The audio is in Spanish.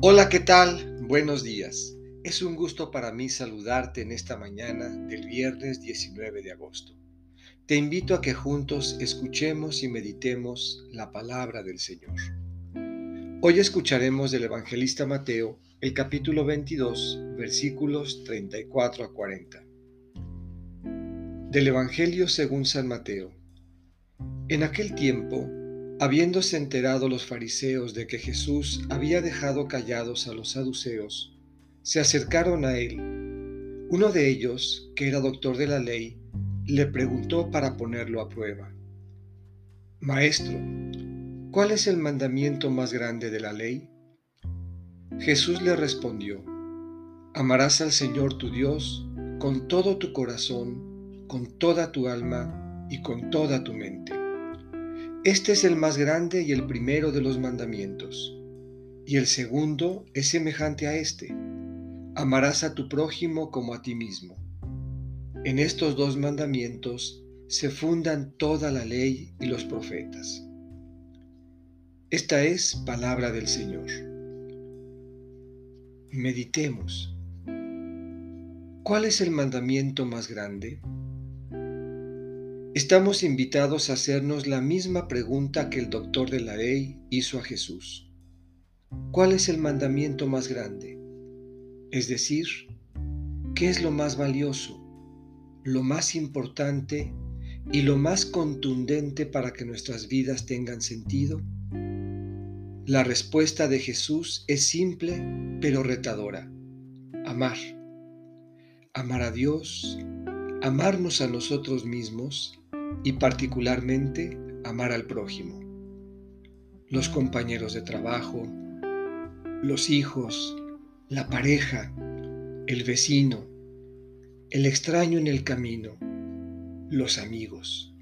Hola, ¿qué tal? Buenos días. Es un gusto para mí saludarte en esta mañana del viernes 19 de agosto. Te invito a que juntos escuchemos y meditemos la palabra del Señor. Hoy escucharemos del evangelista Mateo el capítulo 22, versículos 34 a 40. Del Evangelio según San Mateo. En aquel tiempo, Habiéndose enterado los fariseos de que Jesús había dejado callados a los saduceos, se acercaron a él. Uno de ellos, que era doctor de la ley, le preguntó para ponerlo a prueba. Maestro, ¿cuál es el mandamiento más grande de la ley? Jesús le respondió, Amarás al Señor tu Dios con todo tu corazón, con toda tu alma y con toda tu mente. Este es el más grande y el primero de los mandamientos. Y el segundo es semejante a este. Amarás a tu prójimo como a ti mismo. En estos dos mandamientos se fundan toda la ley y los profetas. Esta es palabra del Señor. Meditemos. ¿Cuál es el mandamiento más grande? Estamos invitados a hacernos la misma pregunta que el doctor de la ley hizo a Jesús. ¿Cuál es el mandamiento más grande? Es decir, ¿qué es lo más valioso, lo más importante y lo más contundente para que nuestras vidas tengan sentido? La respuesta de Jesús es simple pero retadora. Amar. Amar a Dios, amarnos a nosotros mismos y particularmente amar al prójimo, los compañeros de trabajo, los hijos, la pareja, el vecino, el extraño en el camino, los amigos.